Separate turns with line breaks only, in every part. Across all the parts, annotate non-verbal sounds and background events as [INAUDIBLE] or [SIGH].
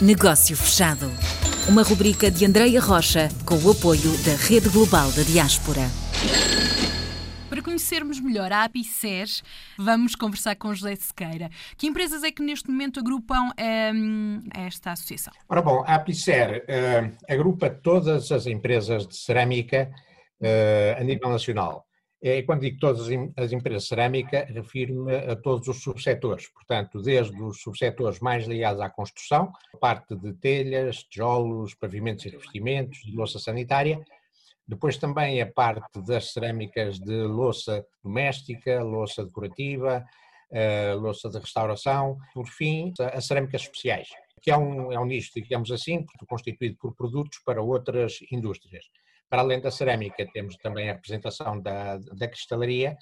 Negócio Fechado. Uma rubrica de Andreia Rocha com o apoio da Rede Global da Diaspora.
Para conhecermos melhor a Apicer, vamos conversar com José Sequeira. Que empresas é que neste momento agrupam um, esta associação?
Ora bom, a Apicer uh, agrupa todas as empresas de cerâmica uh, a nível nacional. E quando digo todas as empresas de cerâmica, refiro-me a todos os subsetores, portanto, desde os subsetores mais ligados à construção, parte de telhas, tijolos, pavimentos e revestimentos, de louça sanitária, depois também a parte das cerâmicas de louça doméstica, louça decorativa, eh, louça de restauração, por fim, as cerâmicas especiais, que é um, é um nicho, digamos assim, constituído por produtos para outras indústrias. Para além da cerâmica, temos também a representação da, da cristalaria,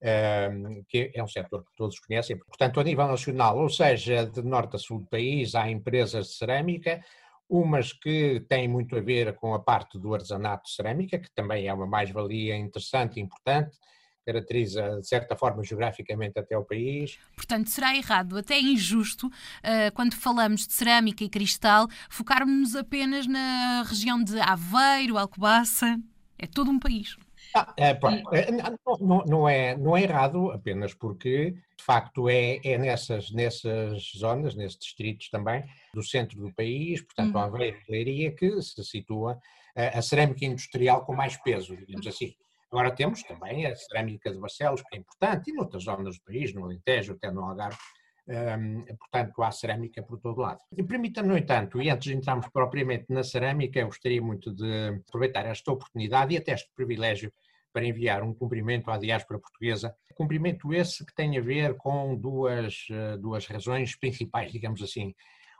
ehm, que é um setor que todos conhecem. Portanto, a nível nacional, ou seja, de norte a sul do país, há empresas de cerâmica, umas que têm muito a ver com a parte do artesanato de cerâmica, que também é uma mais-valia interessante e importante, caracteriza de certa forma geograficamente até o país.
Portanto, será errado, até injusto, uh, quando falamos de cerâmica e cristal, focarmos apenas na região de Aveiro, Alcobaça. É todo um país.
Ah, é, é não, não, não, é, não é errado apenas porque, de facto, é, é nessas, nessas zonas, nesses distritos também, do centro do país, portanto, uhum. Aveiro e Leiria, que se situa a, a cerâmica industrial com mais peso, digamos assim. Agora temos também a cerâmica de Barcelos, que é importante, e noutras zonas do país, no Alentejo, até no Algarve, um, portanto, há cerâmica por todo lado. E permita-me, no entanto, e antes de entrarmos propriamente na cerâmica, eu gostaria muito de aproveitar esta oportunidade e até este privilégio para enviar um cumprimento à diáspora portuguesa. Cumprimento esse que tem a ver com duas, eh, duas razões principais, digamos assim.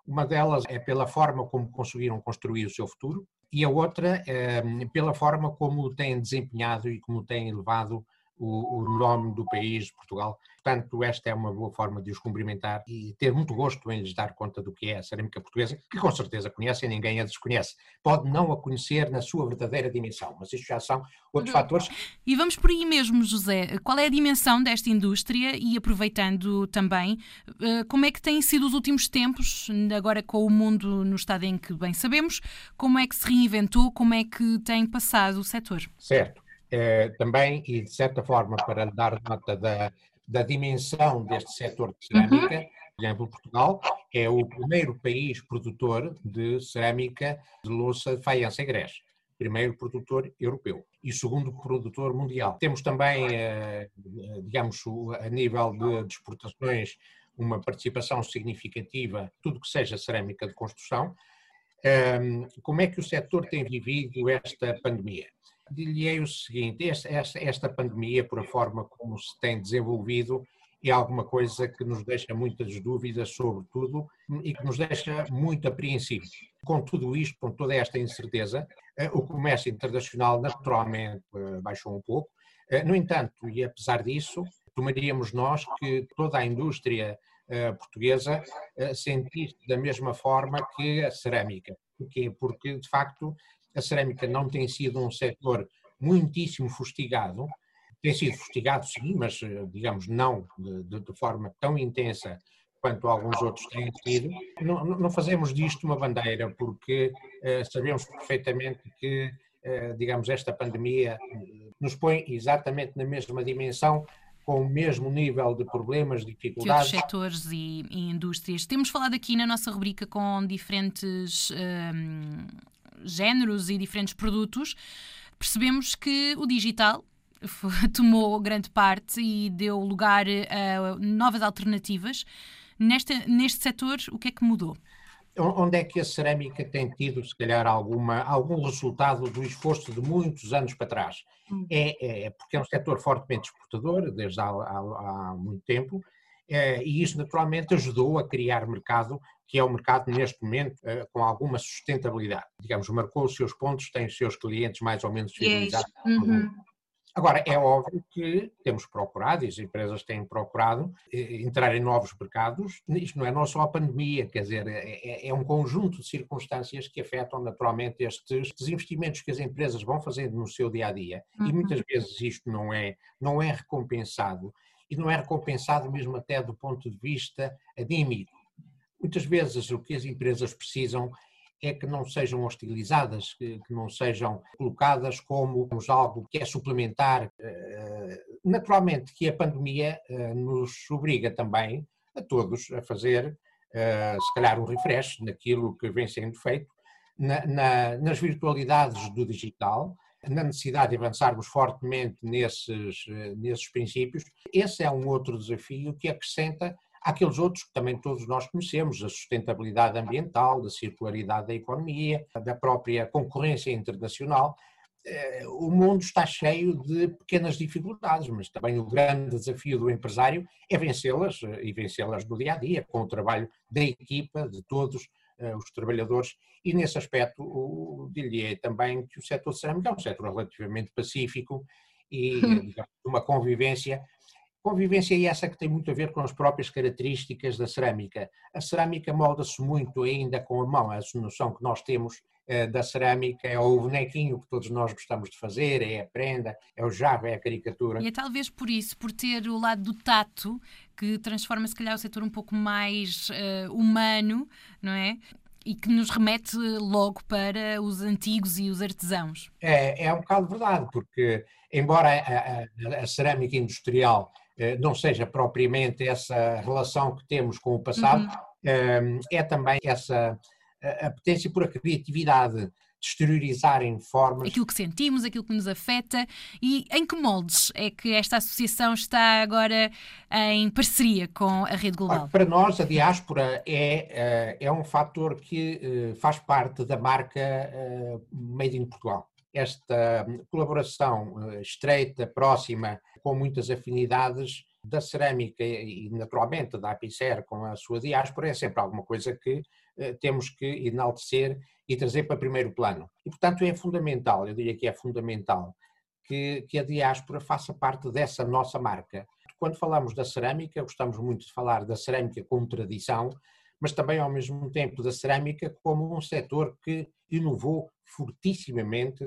Uma delas é pela forma como conseguiram construir o seu futuro, e a outra ehm, pela forma como têm desempenhado e como têm levado o, o, nome do país, Portugal. Portanto, esta é uma boa forma de os cumprimentar e ter muito gosto em lhes dar conta do que é a cerâmica portuguesa, que com certeza conhecem, ninguém a desconhece. Pode não a conhecer na sua verdadeira dimensão, mas isto já são outros fatores.
E vamos por aí mesmo, José. Qual é a dimensão desta indústria e aproveitando também, eh, como é que têm sido os últimos tempos, agora com o mundo no estado em que bem sabemos, como é que se reinventou, como é que tem passado o setor?
Certo. Eh, também, e de certa forma, para dar nota da, da dimensão deste setor de cerâmica, uhum. por exemplo, Portugal é o primeiro país produtor de cerâmica de louça de faiança e grés, primeiro produtor europeu e segundo produtor mundial. Temos também, eh, digamos, a nível de exportações, uma participação significativa, tudo que seja cerâmica de construção. Como é que o setor tem vivido esta pandemia? Diria o seguinte: esta, esta, esta pandemia, por a forma como se tem desenvolvido, é alguma coisa que nos deixa muitas dúvidas sobre tudo e que nos deixa muito apreensivos. Com tudo isto, com toda esta incerteza, eh, o comércio internacional naturalmente eh, baixou um pouco. Eh, no entanto, e apesar disso, tomaríamos nós que toda a indústria portuguesa sentisse da mesma forma que a cerâmica. Porquê? Porque, de facto, a cerâmica não tem sido um setor muitíssimo fustigado, tem sido fustigado sim, mas eh, digamos não de, de forma tão intensa quanto alguns outros têm sido. Não, não fazemos disto uma bandeira porque eh, sabemos perfeitamente que, eh, digamos, esta pandemia nos põe exatamente na mesma dimensão com o mesmo nível de problemas, dificuldades.
Que setores e, e indústrias. Temos falado aqui na nossa rubrica com diferentes ehm, géneros e diferentes produtos, percebemos que o digital [LAUGHS] tomou grande parte e deu lugar a novas alternativas. Neste, neste setor, o que é que mudou?
Onde é que a cerâmica tem tido, se calhar, alguma, algum resultado do esforço de muitos anos para trás? Hum. É, é, porque é um setor fortemente exportador, desde há, há, há muito tempo, é, e isso naturalmente ajudou a criar mercado que é o mercado neste momento eh, com alguma sustentabilidade. Digamos, marcou os seus pontos, tem os seus clientes mais ou menos fidelizados. Uhum. Agora, é óbvio que temos procurado, e as empresas têm procurado, eh, entrar em novos mercados. Isto não é não só a pandemia, quer dizer, é, é, é um conjunto de circunstâncias que afetam naturalmente estes, estes, investimentos que as empresas vão fazendo no seu dia a dia. Uhum. E muitas vezes isto não é, não é recompensado, e não é recompensado mesmo até do ponto de vista anímico Muitas vezes o que as empresas precisam é que não sejam hostilizadas, que, não sejam colocadas como algo que é suplementar. Eh, naturalmente que a pandemia eh, nos obriga também a todos a fazer, eh, se calhar, um refresh naquilo que vem sendo feito, na, na, nas virtualidades do digital, na necessidade de avançarmos fortemente nesses, nesses princípios. Esse é um outro desafio que acrescenta aqueles outros que também todos nós conhecemos, a sustentabilidade ambiental, da circularidade da economia, da própria concorrência internacional. Eh, o mundo está cheio de pequenas dificuldades, mas também o grande desafio do empresário é vencê-las eh, e vencê-las no dia a dia, com o trabalho da equipa, de todos eh, os trabalhadores, e nesse aspecto diria também que o setor cerâmico é um setor relativamente pacífico e digamos, uma convivência Convivência é essa que tem muito a ver com as próprias características da cerâmica. A cerâmica molda-se muito ainda com a mão, a noção que nós temos eh, da cerâmica é o bonequinho que todos nós gostamos de fazer, é a prenda, é o jarro, é a caricatura.
E é talvez por isso, por ter o lado do tato, que transforma se calhar o setor um pouco mais uh, humano, não é? E que nos remete logo para os antigos e os artesãos.
É, é um bocado verdade, porque embora a, a, a cerâmica industrial não seja propriamente essa relação que temos com o passado, uhum. é também essa apetência por a criatividade, de exteriorizar em formas.
Aquilo que sentimos, aquilo que nos afeta e em que moldes é que esta associação está agora em parceria com a Rede Global?
Para nós, a diáspora é, eh, é um fator que eh, faz parte da marca Made in Portugal esta colaboração estreita, próxima com muitas afinidades da cerâmica e, naturalmente, da Apicer com a sua diáspora, é sempre alguma coisa que eh, temos que enaltecer e trazer para primeiro plano. E, portanto, é fundamental, eu diria que é fundamental, que, que a diáspora faça parte dessa nossa marca. Quando falamos da cerâmica, gostamos muito de falar da cerâmica como tradição, mas também, ao mesmo tempo, da cerâmica como um setor que inovou fortissimamente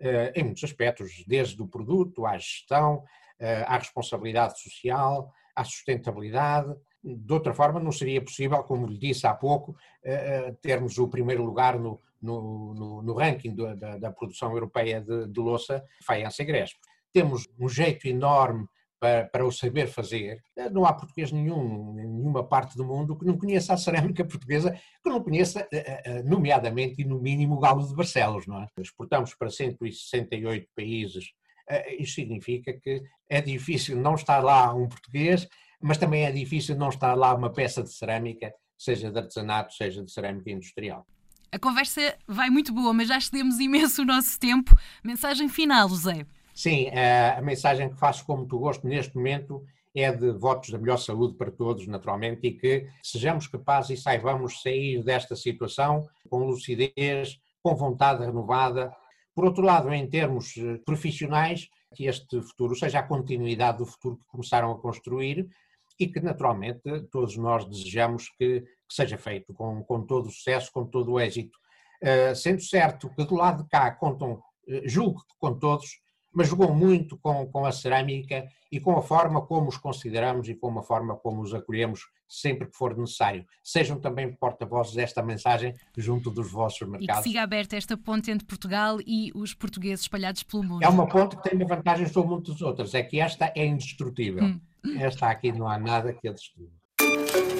eh, em muitos aspectos, desde o produto à gestão, eh, à responsabilidade social, à sustentabilidade. De outra forma, não seria possível, como lhe disse há pouco, eh, termos o primeiro lugar no, no, no, ranking da, da, produção europeia de, de louça, Faiança e Grespo. Temos um jeito enorme para, para, o saber fazer. Não há português nenhum, em nenhuma parte do mundo, que não conheça a cerâmica portuguesa, que não conheça, eh, eh, nomeadamente e no mínimo, o galo de Barcelos. Não é? Exportamos para 168 países. Eh, isso significa que é difícil não estar lá um português, mas também é difícil não estar lá uma peça de cerâmica, seja de artesanato, seja de cerâmica industrial.
A conversa vai muito boa, mas já excedemos imenso o nosso tempo. Mensagem final, José.
Sim, eh, a mensagem que faço com muito gosto neste momento é de votos da melhor saúde para todos, naturalmente, e que sejamos capazes e saibamos sair desta situação com lucidez, com vontade renovada. Por outro lado, em termos eh, profissionais, que este futuro seja a continuidade do futuro que começaram a construir e que, naturalmente, todos nós desejamos que, que seja feito com, com todo o sucesso, com todo o êxito. Uh, sendo certo que do lado de cá contam, julgo que com todos, mas jogou muito com, com a cerâmica e com a forma como os consideramos e com a forma como os acolhemos sempre que for necessário. Sejam também porta-vozes desta mensagem junto dos vossos mercados.
E que siga aberta esta ponte entre Portugal e os portugueses espalhados pelo mundo.
É uma ponte que tem uma vantagem sobre muitas outras, é que esta é indestrutível. Hum. Esta aqui não há nada que a destrua.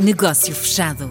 Negócio fechado.